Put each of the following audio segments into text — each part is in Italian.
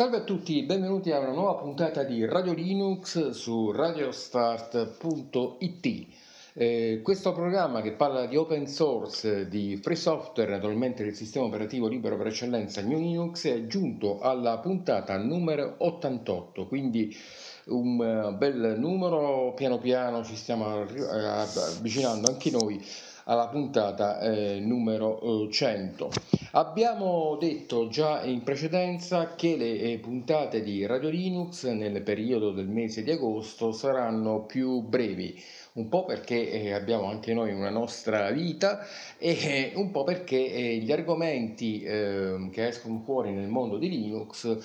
Salve a tutti, benvenuti a una nuova puntata di Radio Linux su radiostart.it. Eh, questo programma che parla di open source, di free software, naturalmente del sistema operativo libero per eccellenza New Linux, è giunto alla puntata numero 88, quindi un eh, bel numero, piano piano ci stiamo avvicinando anche noi alla puntata eh, numero 100. Abbiamo detto già in precedenza che le eh, puntate di Radio Linux nel periodo del mese di agosto saranno più brevi un po' perché eh, abbiamo anche noi una nostra vita e un po' perché gli argomenti ehm, che escono fuori nel mondo di Linux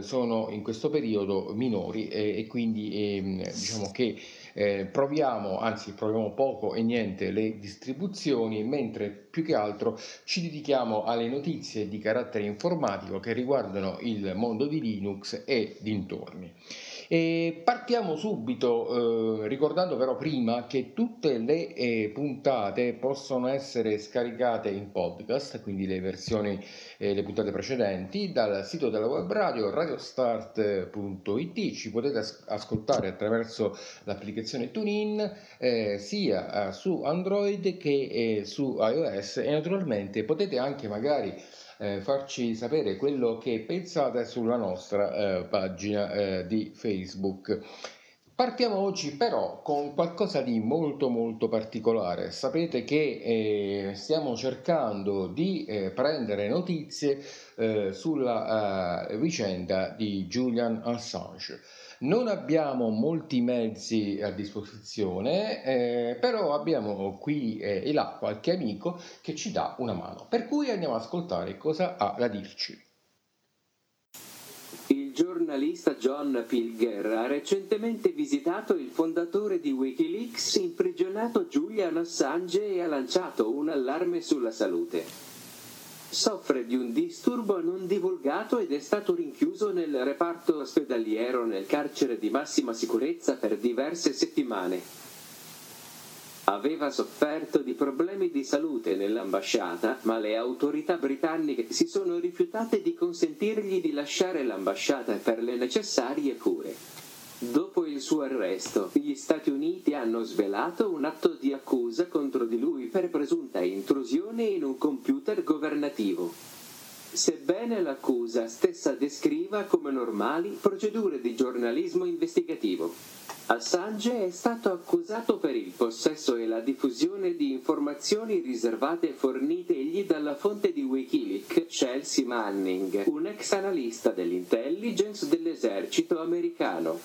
sono in questo periodo minori e quindi ehm, diciamo che eh, proviamo, anzi proviamo poco e niente le distribuzioni, mentre più che altro ci dedichiamo alle notizie di carattere informatico che riguardano il mondo di Linux e dintorni. E partiamo subito eh, ricordando però prima che tutte le eh, puntate possono essere scaricate in podcast, quindi le versioni, eh, le puntate precedenti, dal sito della web radio radiostart.it. Ci potete as- ascoltare attraverso l'applicazione TuneIn eh, sia eh, su Android che eh, su iOS e naturalmente potete anche magari eh, farci sapere quello che pensate sulla nostra eh, pagina eh, di Facebook. Partiamo oggi però con qualcosa di molto molto particolare. Sapete che eh, stiamo cercando di eh, prendere notizie eh, sulla eh, vicenda di Julian Assange. Non abbiamo molti mezzi a disposizione, eh, però abbiamo qui eh, e là qualche amico che ci dà una mano. Per cui andiamo ad ascoltare cosa ha da dirci. Il giornalista John Pilger ha recentemente visitato il fondatore di Wikileaks, imprigionato Julian Assange e ha lanciato un allarme sulla salute soffre di un disturbo non divulgato ed è stato rinchiuso nel reparto ospedaliero nel carcere di massima sicurezza per diverse settimane. Aveva sofferto di problemi di salute nell'ambasciata, ma le autorità britanniche si sono rifiutate di consentirgli di lasciare l'ambasciata per le necessarie cure. Dopo il suo arresto, gli Stati Uniti hanno svelato un atto di accusa contro di lui per presunta intrusione in un computer governativo. Sebbene l'accusa stessa descriva come normali procedure di giornalismo investigativo. Assange è stato accusato per il possesso e la diffusione di informazioni riservate fornitegli dalla fonte di Wikileaks, Chelsea Manning, un ex analista dell'intelligence dell'esercito americano.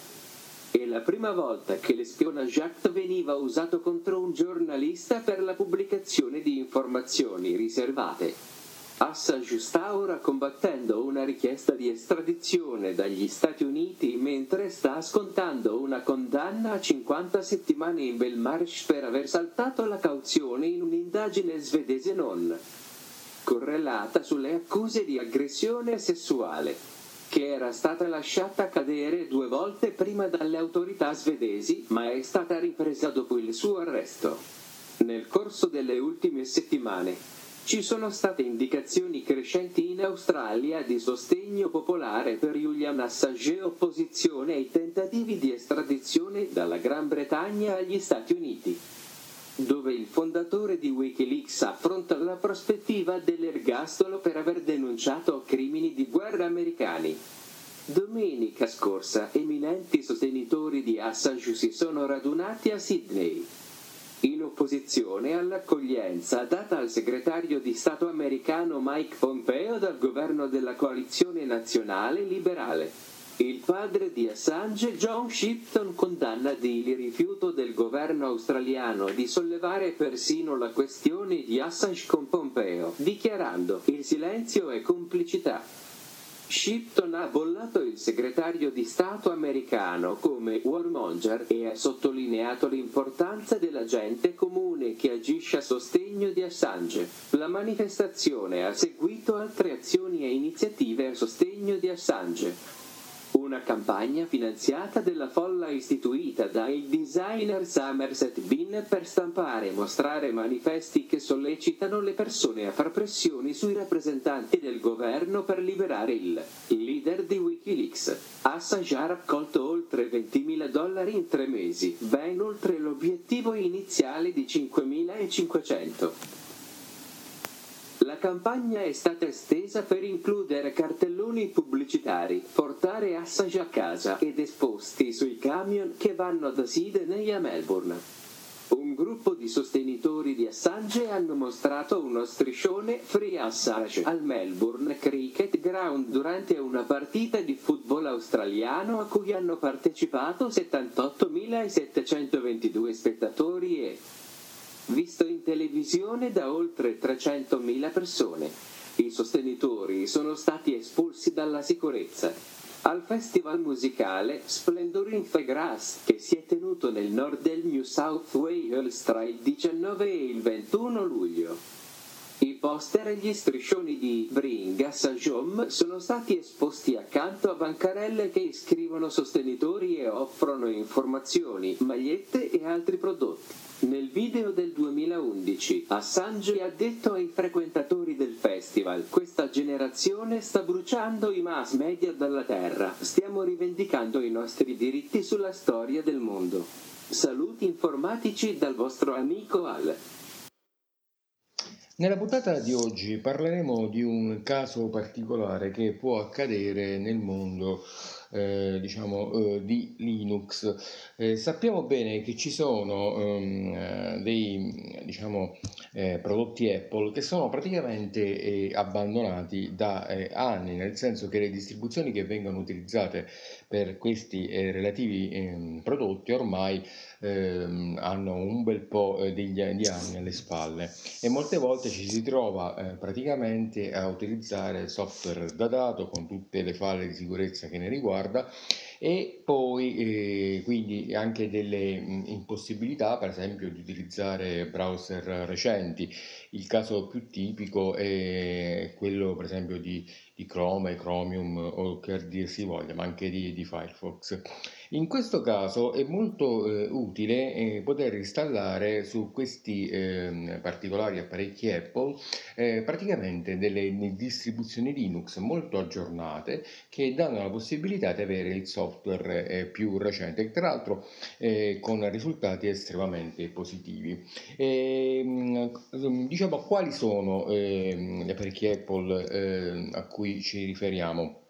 È la prima volta che l'espionage act veniva usato contro un giornalista per la pubblicazione di informazioni riservate. Assange sta ora combattendo una richiesta di estradizione dagli Stati Uniti mentre sta scontando una condanna a 50 settimane in Belmarsh per aver saltato la cauzione in un'indagine svedese non correlata sulle accuse di aggressione sessuale che era stata lasciata cadere due volte prima dalle autorità svedesi, ma è stata ripresa dopo il suo arresto. Nel corso delle ultime settimane ci sono state indicazioni crescenti in Australia di sostegno popolare per Julian Assange opposizione ai tentativi di estradizione dalla Gran Bretagna agli Stati Uniti dove il fondatore di Wikileaks affronta la prospettiva dell'ergastolo per aver denunciato crimini di guerra americani. Domenica scorsa eminenti sostenitori di Assange si sono radunati a Sydney, in opposizione all'accoglienza data al segretario di Stato americano Mike Pompeo dal governo della coalizione nazionale liberale. Il padre di Assange, John Shipton, condanna di rifiuto del governo australiano di sollevare persino la questione di Assange con Pompeo, dichiarando il silenzio è complicità. Shipton ha bollato il segretario di Stato americano come warmonger e ha sottolineato l'importanza della gente comune che agisce a sostegno di Assange. La manifestazione ha seguito altre azioni e iniziative a sostegno di Assange. Una campagna finanziata dalla folla istituita dal designer Somerset Bean per stampare e mostrare manifesti che sollecitano le persone a far pressioni sui rappresentanti del governo per liberare il leader di Wikileaks. Assange ha raccolto oltre 20.000 dollari in tre mesi, ben oltre l'obiettivo iniziale di 5.500. La campagna è stata estesa per includere cartelloni pubblicitari, portare Assange a casa ed esposti sui camion che vanno da Sydney a Melbourne. Un gruppo di sostenitori di Assange hanno mostrato uno striscione Free Assange al Melbourne Cricket Ground durante una partita di football australiano a cui hanno partecipato 78.722 spettatori e visto in televisione da oltre 300.000 persone. I sostenitori sono stati espulsi dalla sicurezza. Al festival musicale Splendor in the Grass, che si è tenuto nel nord del New South Wales tra il 19 e il 21 luglio. I poster e gli striscioni di Bring a Saint-Jaume sono stati esposti accanto a bancarelle che iscrivono sostenitori e offrono informazioni, magliette e altri prodotti. Nel video del 2011, Assange ha detto ai frequentatori del festival: Questa generazione sta bruciando i mass media dalla terra. Stiamo rivendicando i nostri diritti sulla storia del mondo. Saluti informatici dal vostro amico Al. Nella puntata di oggi parleremo di un caso particolare che può accadere nel mondo eh, diciamo, eh, di Linux. Eh, sappiamo bene che ci sono ehm, eh, dei diciamo, eh, prodotti Apple che sono praticamente abbandonati da anni, nel senso che le distribuzioni che vengono utilizzate per questi relativi ehm, prodotti ormai ehm, hanno un bel po' degli, di anni alle spalle e molte volte ci si trova praticamente a utilizzare software datato con tutte le falle di sicurezza che ne riguarda. E poi eh, quindi anche delle mh, impossibilità per esempio di utilizzare browser recenti. Il caso più tipico è quello per esempio di, di Chrome, Chromium o che dir si voglia ma anche di, di Firefox in questo caso è molto eh, utile eh, poter installare su questi eh, particolari apparecchi Apple eh, praticamente delle distribuzioni Linux molto aggiornate che danno la possibilità di avere il software eh, più recente, tra l'altro eh, con risultati estremamente positivi. E, ehm, diciamo quali sono ehm, gli apparecchi Apple a cui ci riferiamo?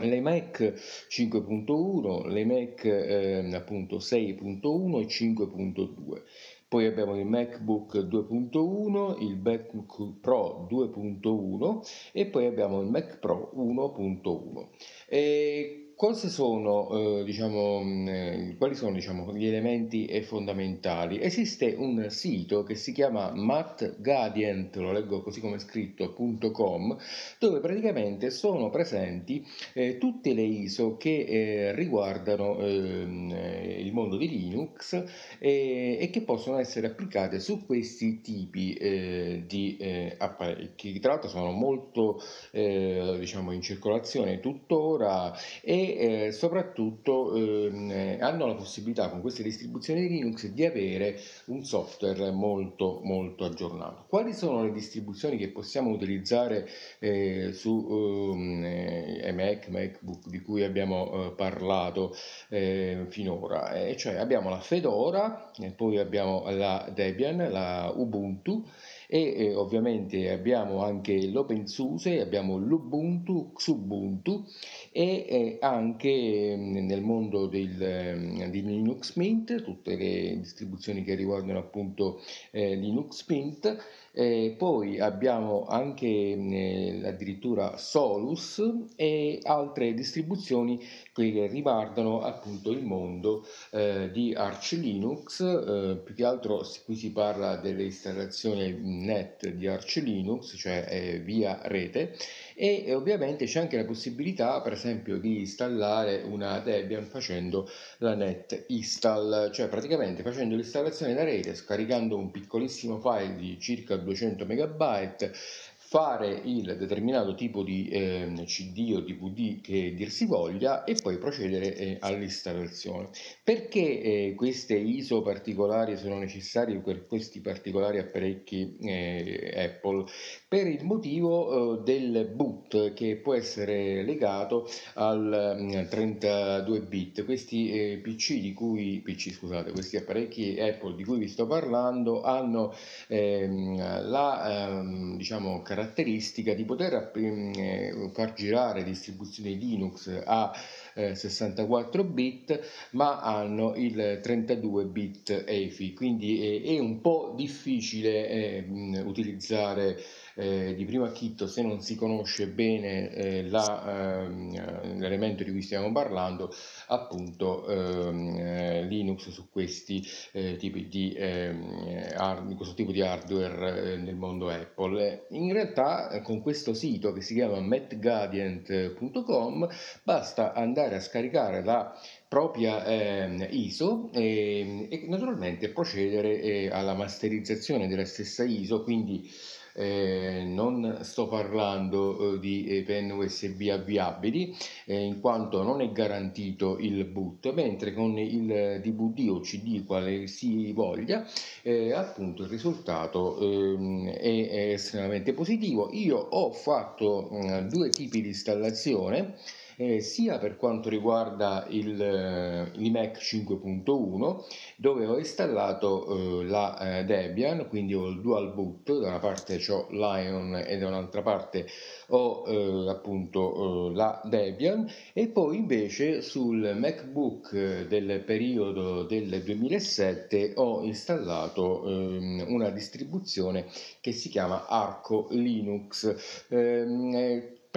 l'iMac 5.1, l'iMac eh, appunto 6.1 e 5.2. Poi abbiamo il MacBook 2.1, il MacBook Pro 2.1 e poi abbiamo il Mac Pro 1.1. E sono, eh, diciamo, eh, quali sono diciamo, gli elementi fondamentali? Esiste un sito che si chiama mattgadient, lo leggo così come è scritto.com, dove praticamente sono presenti eh, tutte le ISO che eh, riguardano ehm, eh, il mondo di Linux e che possono essere applicate su questi tipi eh, di apparecchi. Tra l'altro sono molto diciamo, in circolazione tuttora e eh, soprattutto ehm, hanno la possibilità con queste distribuzioni di Linux di avere un software molto molto aggiornato. Quali sono le distribuzioni che possiamo utilizzare eh, su ehm, eh, Mac, MacBook di cui abbiamo eh, parlato eh, finora? E cioè abbiamo la Fedora, poi abbiamo la Debian, la Ubuntu e eh, ovviamente abbiamo anche l'OpenSUSE, abbiamo l'Ubuntu, Xubuntu e eh, anche mm, nel mondo del, eh, di Linux Mint, tutte le distribuzioni che riguardano appunto eh, Linux Mint eh, poi abbiamo anche eh, addirittura Solus e altre distribuzioni che riguardano appunto il mondo eh, di Arch Linux, eh, più che altro qui si parla dell'installazione net di Arch Linux, cioè eh, via rete, e ovviamente c'è anche la possibilità per esempio di installare una Debian facendo la net install, cioè praticamente facendo l'installazione da rete, scaricando un piccolissimo file di circa 200 MB fare il determinato tipo di eh, CD o DVD che dir si voglia e poi procedere eh, all'installazione. Perché eh, queste ISO particolari sono necessarie per questi particolari apparecchi eh, Apple? Per il motivo eh, del boot che può essere legato al 32 mm, bit. Questi eh, PC di cui PC, scusate, questi apparecchi Apple di cui vi sto parlando hanno ehm, la ehm, diciamo caratteristica di poter eh, far girare distribuzioni Linux a 64 eh, bit ma hanno il 32 bit EFI quindi è, un po' difficile ehm, utilizzare eh, di primo acchitto se non si conosce bene eh, la, ehm, l'elemento di cui stiamo parlando, appunto ehm, eh, Linux su questi eh, tipi di, ehm, hard, questo tipo di hardware eh, nel mondo Apple. In realtà con questo sito che si chiama metgadient.com basta andare a scaricare la propria eh, ISO e, e, naturalmente procedere eh, alla masterizzazione della stessa ISO, quindi eh, non sto parlando eh, di eh, pen USB avviabili eh, in quanto non è garantito il boot, mentre con il DVD o CD quale si voglia, eh, appunto il risultato ehm, è, è, estremamente positivo. Io ho fatto mh, due tipi di installazione eh, sia per quanto riguarda il, eh, l'IMAC 5.1 dove ho installato eh, la eh, Debian, quindi ho il dual boot, da una parte ho Lion e da un'altra parte ho eh, appunto eh, la Debian e poi invece sul MacBook del periodo del 2007 ho installato ehm, una distribuzione che si chiama Arco Linux.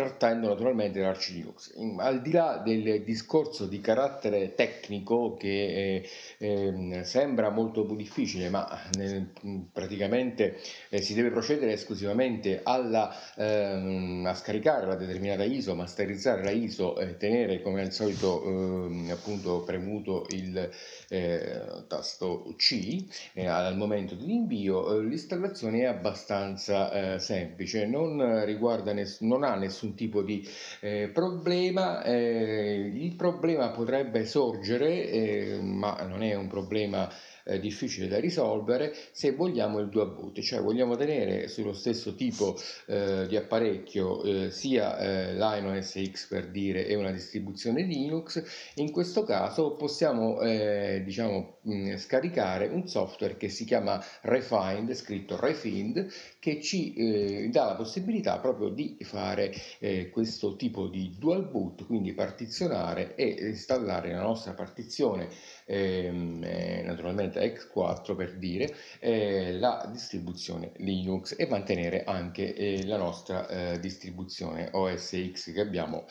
Ehm, partendo naturalmente dall'Arch Linux. Al di là del discorso di carattere tecnico che eh, eh, sembra molto più difficile, ma eh, praticamente eh, si deve procedere esclusivamente alla, ehm, a scaricare la determinata ISO, masterizzare la ISO e tenere come al solito ehm, appunto premuto il eh, tasto C eh, al momento dell'invio, l'installazione è abbastanza semplice, non, riguarda ness- non ha nessun nessun tipo di eh, problema. Eh, il problema potrebbe sorgere, eh, ma non è un problema eh, difficile da risolvere se vogliamo il dual boot, cioè vogliamo tenere sullo stesso tipo eh, di apparecchio eh, sia eh, Linux X per dire e una distribuzione Linux, in questo caso possiamo diciamo mh, scaricare un software che si chiama Refined, scritto Refined, che ci eh, dà la possibilità proprio di fare eh, questo tipo di dual boot, quindi partizionare e installare la nostra partizione ehm, eh, naturalmente X4 per dire, eh, la distribuzione Linux e mantenere anche eh, la nostra eh, distribuzione OS X che abbiamo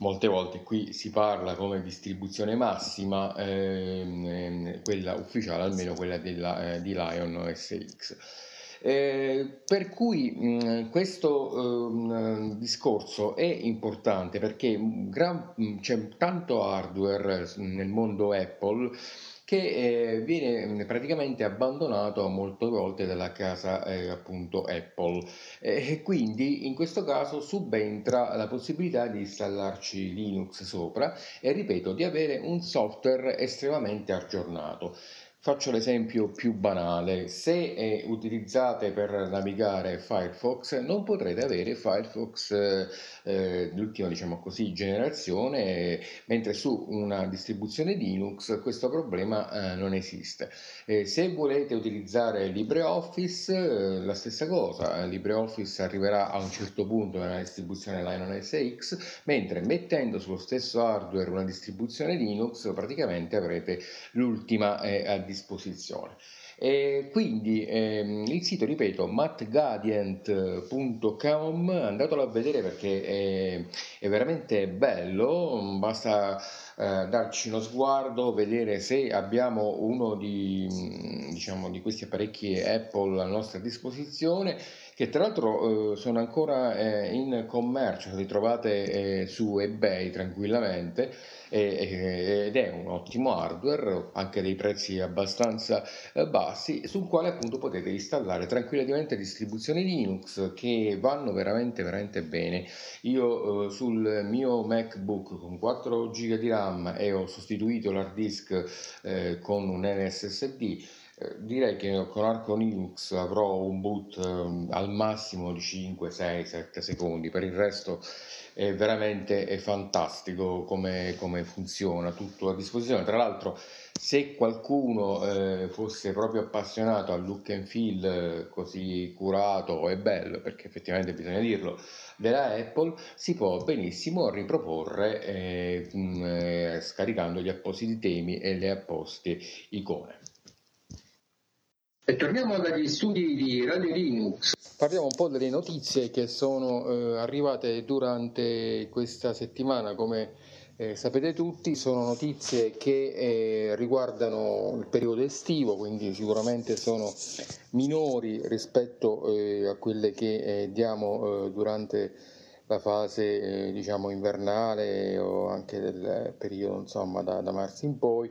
molte volte qui si parla come distribuzione massima, ehm, ehm quella ufficiale, almeno quella della, eh, di Lion OS X. Eh, per cui mh, questo eh, discorso è importante perché gran, c'è tanto hardware nel mondo Apple che eh, viene praticamente abbandonato molte volte dalla casa eh, appunto Apple e quindi in questo caso subentra la possibilità di installarci Linux sopra e ripeto di avere un software estremamente aggiornato. Faccio l'esempio più banale, se eh, utilizzate per navigare Firefox non potrete avere Firefox eh, eh l'ultima diciamo così, generazione, mentre su una distribuzione Linux questo problema eh, non esiste. se volete utilizzare LibreOffice eh, la stessa cosa, LibreOffice arriverà a un certo punto nella distribuzione Linux X, mentre mettendo sullo stesso hardware una distribuzione Linux praticamente avrete l'ultima eh, disposizione. E quindi ehm, il sito, ripeto, mattgadient.com, andatelo a vedere perché è, è veramente bello, basta eh, darci uno sguardo, vedere se abbiamo uno di, diciamo, di questi apparecchi Apple a nostra disposizione che tra l'altro eh, sono ancora eh, in commercio, li trovate eh, su eBay tranquillamente ed è un ottimo hardware, anche dei prezzi abbastanza eh, bassi, sul quale appunto potete installare tranquillamente distribuzioni Linux che vanno veramente veramente bene. Io eh, sul mio MacBook con 4 GB di RAM e ho sostituito l'hard disk eh, con un NSSD direi che con Arco Linux avrò un boot eh, al massimo di 5, 6, 7 secondi, per il resto è veramente è fantastico come, come funziona, tutto a disposizione. Tra l'altro se qualcuno eh, fosse proprio appassionato al look and feel eh, così curato e bello, perché effettivamente bisogna dirlo, della Apple, si può benissimo riproporre eh, mh, eh, scaricando gli appositi temi e le apposte icone. E torniamo dagli studi di Radio Linux. Parliamo un po' delle notizie che sono eh, arrivate durante questa settimana, come eh, sapete tutti, sono notizie che eh, riguardano il periodo estivo, quindi sicuramente sono minori rispetto eh, a quelle che eh, diamo eh, durante la fase eh, diciamo invernale o anche del periodo insomma da, da, marzo in poi.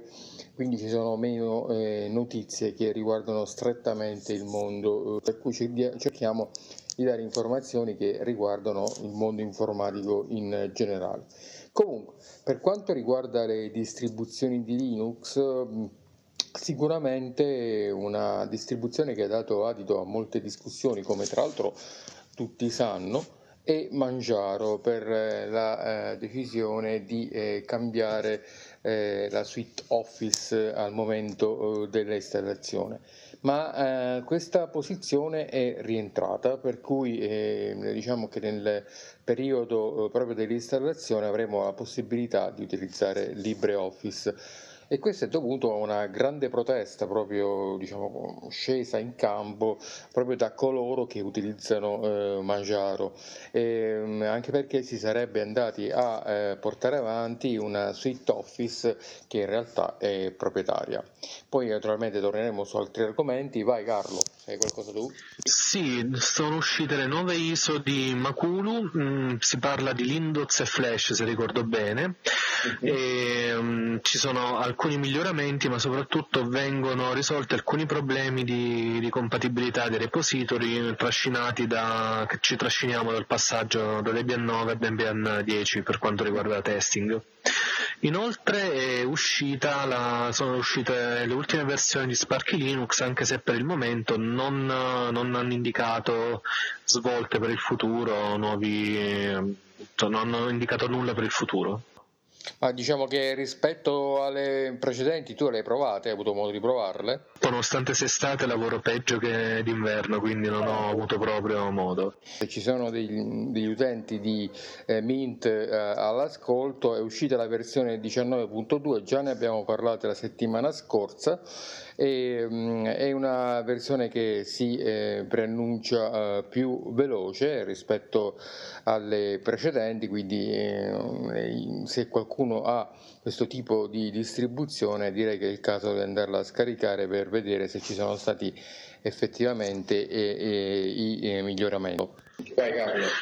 Quindi ci sono meno eh, notizie che riguardano strettamente il mondo eh, per cui cerchiamo di dare informazioni che riguardano il mondo informatico in generale. Comunque per quanto riguarda le distribuzioni di Linux sicuramente una distribuzione che ha dato adito a molte discussioni come tra l'altro tutti sanno e Mangiaro per eh, la eh, decisione di eh, cambiare la suite Office al momento dell'installazione. Ma questa posizione è rientrata, per cui diciamo che nel periodo proprio dell'installazione avremo la possibilità di utilizzare LibreOffice e questo è dovuto a una grande protesta proprio diciamo, scesa in campo proprio da coloro che utilizzano eh, Mangiaro, e, mm, anche perché si sarebbe andati a eh, portare avanti una suite office che in realtà è proprietaria. Poi naturalmente torneremo su altri argomenti, vai Carlo, sai qualcosa tu? Sì, sono uscite le nuove ISO di Makulu, mm, si parla di Lindoz e Flash se ricordo bene, uh-huh. e, um, ci sono alcuni alcuni miglioramenti, ma soprattutto vengono risolti alcuni problemi di, di compatibilità dei repository da, che ci trasciniamo dal passaggio da Debian 9 a Debian 10 per quanto riguarda la testing. Inoltre la, sono uscite le ultime versioni di Sparky Linux, anche se per il momento non, non hanno indicato svolte per il futuro, nuovi, non hanno indicato nulla per il futuro. Ma diciamo che rispetto alle precedenti tu le hai provate, hai avuto modo di provarle? Nonostante sia estate lavoro peggio che d'inverno, quindi non ho avuto proprio modo. Ci sono degli, degli utenti di eh, Mint eh, all'ascolto, è uscita la versione 19.2, già ne abbiamo parlato la settimana scorsa e, mh, mm, è una versione che si eh, preannuncia eh, più veloce rispetto alle precedenti, quindi eh, se qualcuno ha questo tipo di distribuzione direi che è il caso di andarla a scaricare per vedere se ci sono stati effettivamente i miglioramenti. Vai,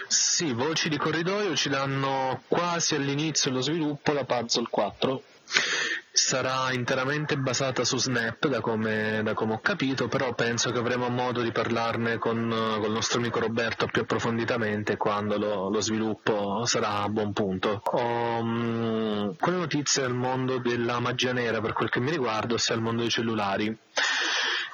sì, voci di corridoio ci danno quasi all'inizio dello sviluppo la Puzzle 4 sarà interamente basata su Snap da come, da come, ho capito, però penso che avremo modo di parlarne con, con il nostro amico Roberto più approfonditamente quando lo, lo sviluppo sarà a buon punto. Ho um, alcune notizie del mondo della magia nera per quel che mi riguarda, ossia il mondo dei cellulari.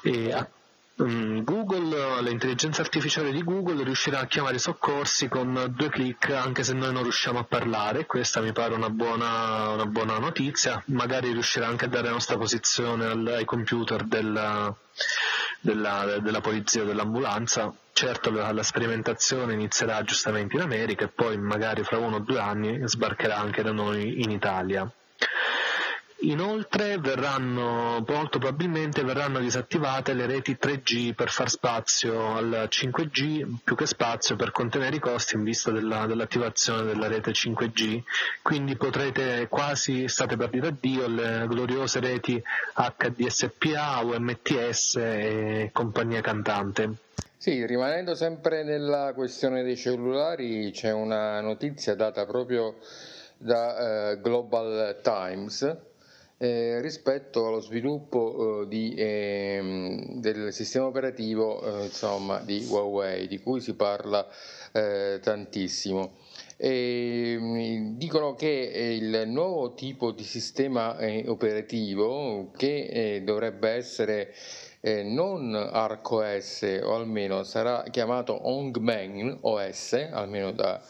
E Mm, Google, l'intelligenza artificiale di Google riuscirà a chiamare i soccorsi con due clic anche se noi non riusciamo a parlare, questa mi pare una buona, una buona notizia, magari riuscirà anche a dare la nostra posizione ai computer della, della, della polizia o dell'ambulanza. Certo la, la, sperimentazione inizierà giustamente in America e poi magari fra uno o due anni sbarcherà anche da noi in Italia. Inoltre verranno, molto probabilmente verranno disattivate le reti 3G per far spazio al 5G, più che spazio per contenere i costi in vista della, dell'attivazione della rete 5G, quindi potrete quasi, state per dire addio, alle gloriose reti HDSPA, UMTS e compagnia cantante. Sì, rimanendo sempre nella questione dei cellulari, c'è una notizia data proprio da eh, Global Times eh, rispetto allo sviluppo eh, di, ehm, del sistema operativo eh, insomma, di Huawei, di cui si parla eh, tantissimo. E, mm, dicono che il nuovo tipo di sistema eh, operativo che dovrebbe essere eh, non ArcOS o almeno sarà chiamato Hongmen OS, almeno da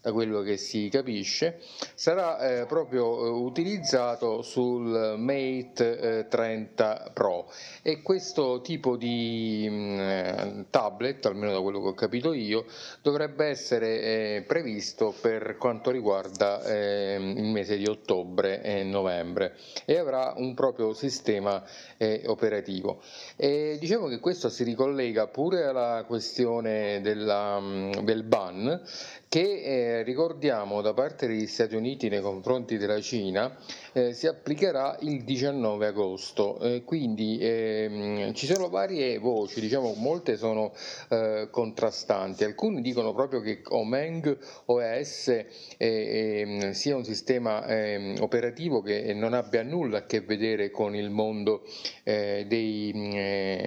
da quello che si capisce, sarà eh, proprio eh, utilizzato sul Mate eh, 30 Pro e questo tipo di mh, mm, eh, tablet, almeno da quello che ho capito io, dovrebbe essere eh, previsto per quanto riguarda ehm, il mese di ottobre e novembre e avrà un proprio sistema eh, operativo. E dicevo che questo si ricollega pure alla questione della, mm, del ban che eh, ricordiamo da parte degli Stati Uniti nei confronti della Cina eh, si applicherà il 19 agosto. Eh, quindi ehm, ci sono varie voci, diciamo molte sono eh, contrastanti. Alcuni dicono proprio che Omeng OS eh, ehm, sia un sistema ehm, operativo che non abbia nulla a che vedere con il mondo eh, dei,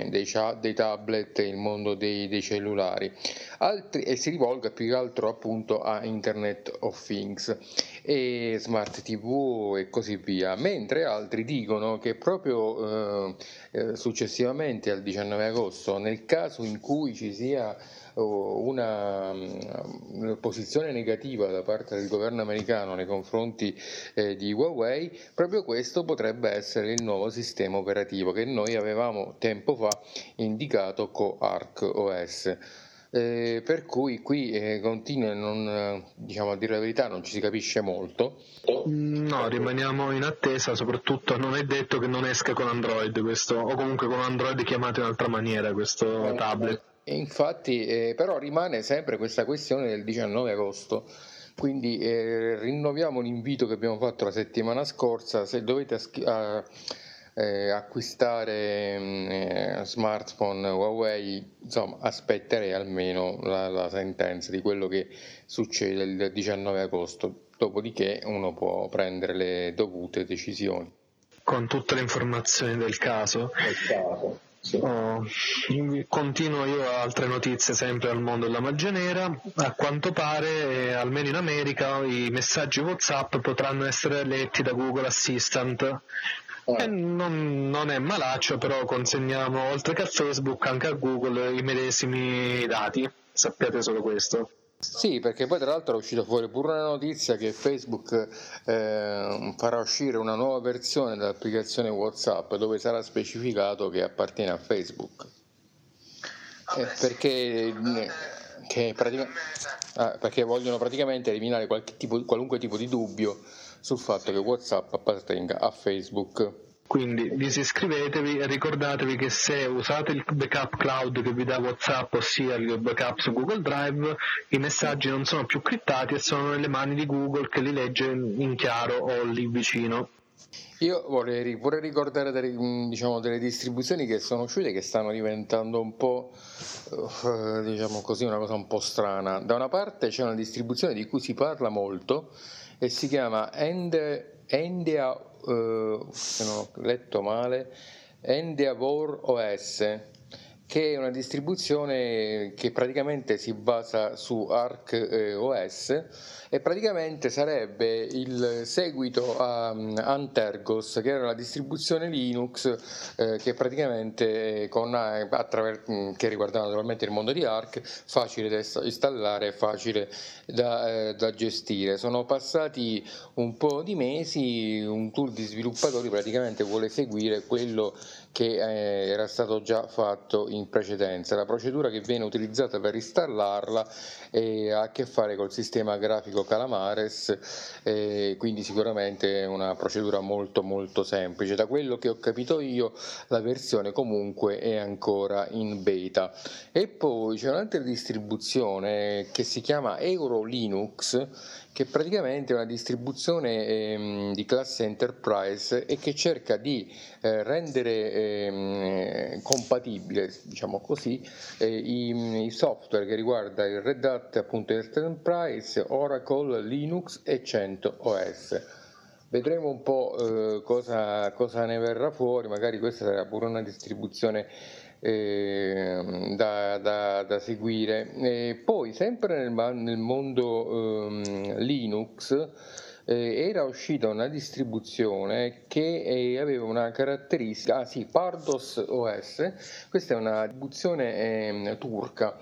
dei, dei, tablet, il mondo dei, dei cellulari. Altri, e si rivolga più che altro appunto a Internet of Things e Smart TV e così via, mentre altri dicono che proprio eh, eh successivamente al 19 agosto, nel caso in cui ci sia oh, una, una, posizione negativa da parte del governo americano nei confronti eh, di Huawei, proprio questo potrebbe essere il nuovo sistema operativo che noi avevamo tempo fa indicato con Arc OS. Eh, per cui qui eh, continua, non, diciamo a dire la verità, non ci si capisce molto. No, rimaniamo in attesa, soprattutto non è detto che non esca con Android questo, o comunque con Android chiamato in altra maniera questo eh, tablet. Infatti, eh, però rimane sempre questa questione del 19 agosto. Quindi eh, rinnoviamo l'invito che abbiamo fatto la settimana scorsa, se dovete aschi- a, eh, acquistare mm, eh, smartphone Huawei, insomma, aspetterei almeno la, la, sentenza di quello che succede il 19 agosto, dopodiché uno può prendere le dovute decisioni. Con tutte le informazioni del caso. Del caso. Sì. Oh, continuo io altre notizie sempre al mondo della magia nera. A quanto pare, eh, almeno in America, i messaggi WhatsApp potranno essere letti da Google Assistant eh, non, non, è malaccio, però consegniamo oltre che a Facebook anche a Google i medesimi dati, sappiate solo questo. Sì, perché poi tra l'altro è uscita fuori pure una notizia che Facebook eh, farà uscire una nuova versione dell'applicazione WhatsApp dove sarà specificato che appartiene a Facebook. Eh, perché, pratica- ah, perché, vogliono praticamente eliminare tipo, qualunque tipo di dubbio sul fatto che WhatsApp appartenga a Facebook. Quindi disiscrivetevi e ricordatevi che se usate il backup cloud che vi dà WhatsApp, ossia il backup su Google Drive, i messaggi non sono più crittati e sono nelle mani di Google che li legge in chiaro o lì vicino. Io vorrei pure ricordare delle, diciamo, delle distribuzioni che sono uscite che stanno diventando un po' uh, diciamo così una cosa un po' strana. Da una parte c'è una distribuzione di cui si parla molto e si chiama Endia, uh, se non ho letto male, Endeavor OS che è una distribuzione che praticamente si basa su Arc eh, OS e praticamente sarebbe il seguito a um, Antergos che era la distribuzione Linux eh, che praticamente con, eh, attraver- mm, che riguardava naturalmente il mondo di Arc facile da installare facile da, da gestire. Sono passati un po' di mesi un tool di sviluppatori praticamente vuole seguire quello che eh, era stato già fatto in precedenza. La procedura che viene utilizzata per installarla eh, ha a che fare col sistema grafico Calamares, eh, quindi sicuramente è una procedura molto molto semplice. Da quello che ho capito io la versione comunque è ancora in beta. E poi c'è un'altra distribuzione che si chiama Euro Linux che praticamente è una distribuzione ehm, di classe enterprise e che cerca di eh, rendere ehm, compatibile diciamo così, eh, i, i, software che riguarda il Red Hat appunto Enterprise, Oracle, Linux e 100 OS. Vedremo un po' eh, cosa, cosa, ne verrà fuori, magari questa sarà pure una distribuzione eh, da, da, da, seguire. E poi sempre nel, nel mondo ehm, Linux eh, era uscita una distribuzione che eh, aveva una caratteristica, ah sì, Pardos OS, questa è una distribuzione eh, turca.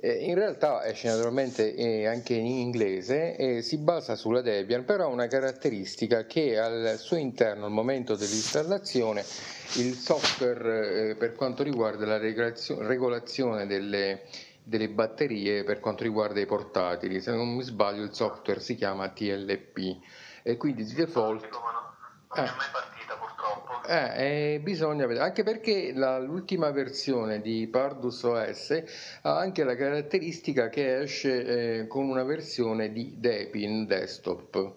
In realtà esce naturalmente eh, anche in inglese e si basa sulla Debian, però ha una caratteristica che al suo interno al momento dell'installazione il software eh, per quanto riguarda la regolazione delle, delle batterie per quanto riguarda i portatili. Se non mi sbaglio il software si chiama TLP e quindi di default... Non è mai partita purtroppo. Eh, eh, bisogna vedere, anche perché la, l'ultima versione di Pardus OS ha anche la caratteristica che esce eh, con una versione di Debian desktop.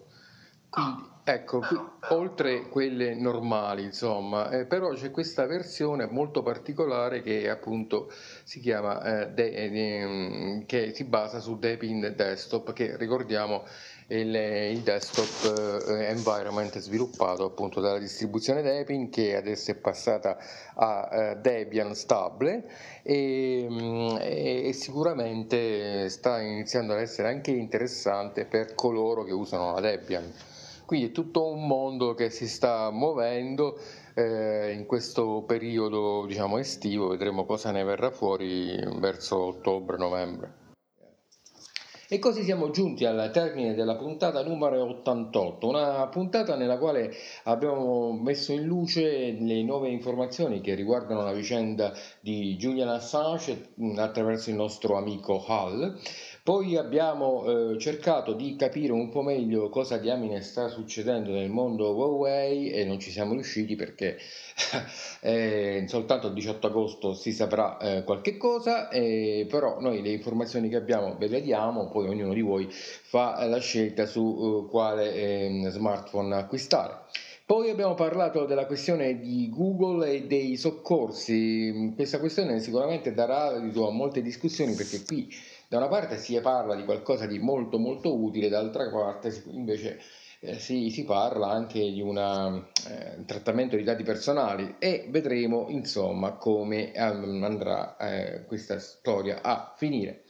Quindi, ecco, qui, oltre quelle normali, insomma, eh, però c'è questa versione molto particolare che appunto si chiama, eh, de, eh, che si basa su Debian Desktop, che ricordiamo è il, il desktop eh, environment sviluppato appunto dalla distribuzione Debian che adesso è passata a eh, Debian Stable mm, e, e sicuramente sta iniziando ad essere anche interessante per coloro che usano la Debian. Quindi è tutto un mondo che si sta muovendo eh, in questo periodo diciamo, estivo, vedremo cosa ne verrà fuori verso ottobre-novembre. E così siamo giunti al termine della puntata numero 88, una puntata nella quale abbiamo messo in luce le nuove informazioni che riguardano la vicenda di Julian Assange attraverso il nostro amico Hall. Poi abbiamo eh, cercato di capire un po' meglio cosa diamine sta succedendo nel mondo Huawei e non ci siamo riusciti perché eh, soltanto il 18 agosto si saprà eh, qualche cosa, eh, però noi le informazioni che abbiamo ve le diamo, poi ognuno di voi fa la scelta su uh, quale ehm, smartphone acquistare. Poi abbiamo parlato della questione di Google e dei soccorsi. Questa questione sicuramente darà a molte discussioni perché qui da una parte si parla di qualcosa di molto molto utile, dall'altra parte invece eh, si, si, parla anche di una, eh, un trattamento di dati personali e vedremo insomma come um, andrà eh, questa storia a finire.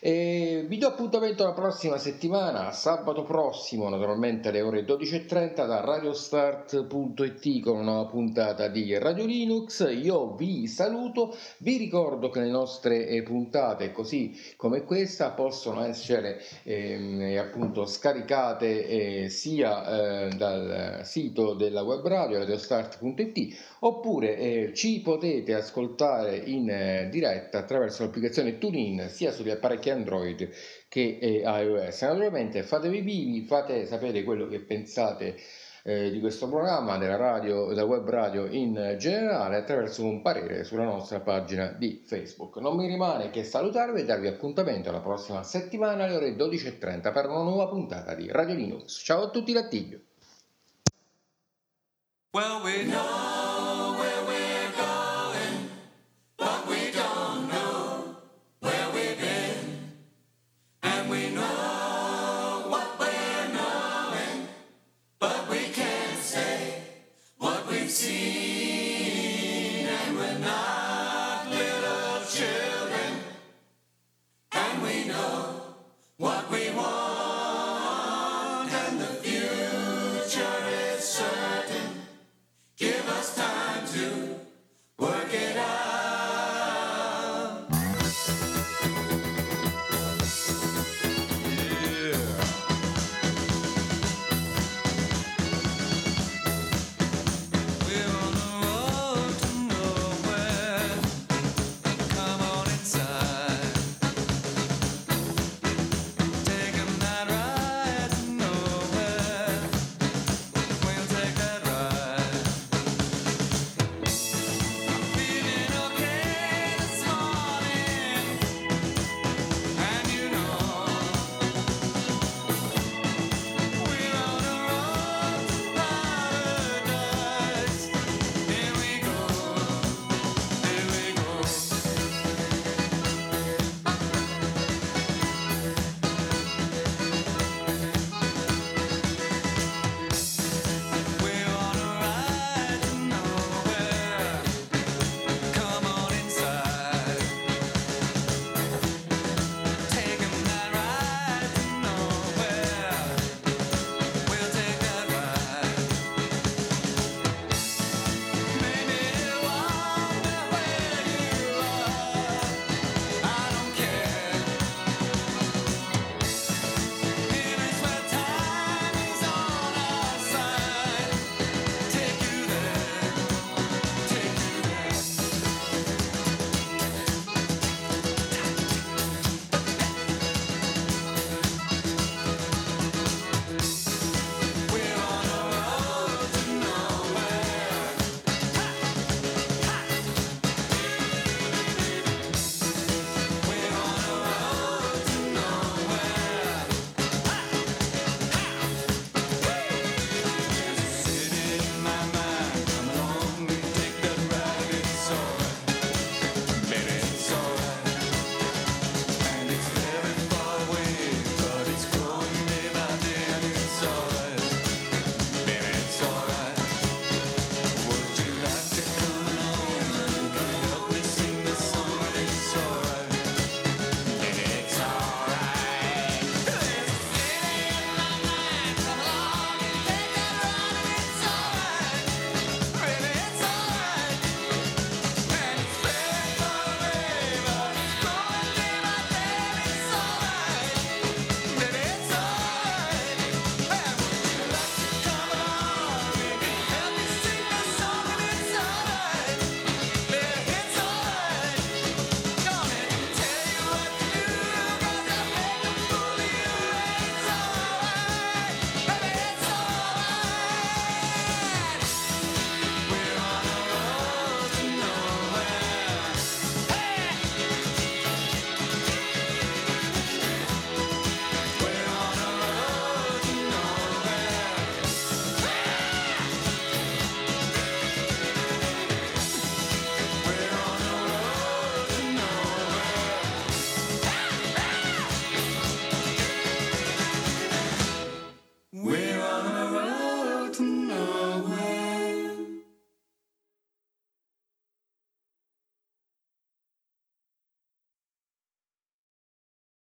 E vi do appuntamento la prossima settimana, sabato prossimo, naturalmente alle ore 12.30 da radiostart.it con una nuova puntata di Radio Linux. Io vi saluto, vi ricordo che le nostre eh, puntate, così come questa, possono essere eh, appunto scaricate eh, sia eh, dal sito della web radio radiostart.it oppure eh, ci potete ascoltare in eh, diretta attraverso l'applicazione TuneIn sia sugli apparecchi sia Android che iOS. Naturalmente fatevi vivi, fate sapere quello che pensate eh, di questo programma, della radio, della web radio in generale, attraverso un parere sulla nostra pagina di Facebook. Non mi rimane che salutarvi e darvi appuntamento alla prossima settimana alle ore 12.30 per una nuova puntata di Radio Linux. Ciao a tutti, Lattiglio! Well, we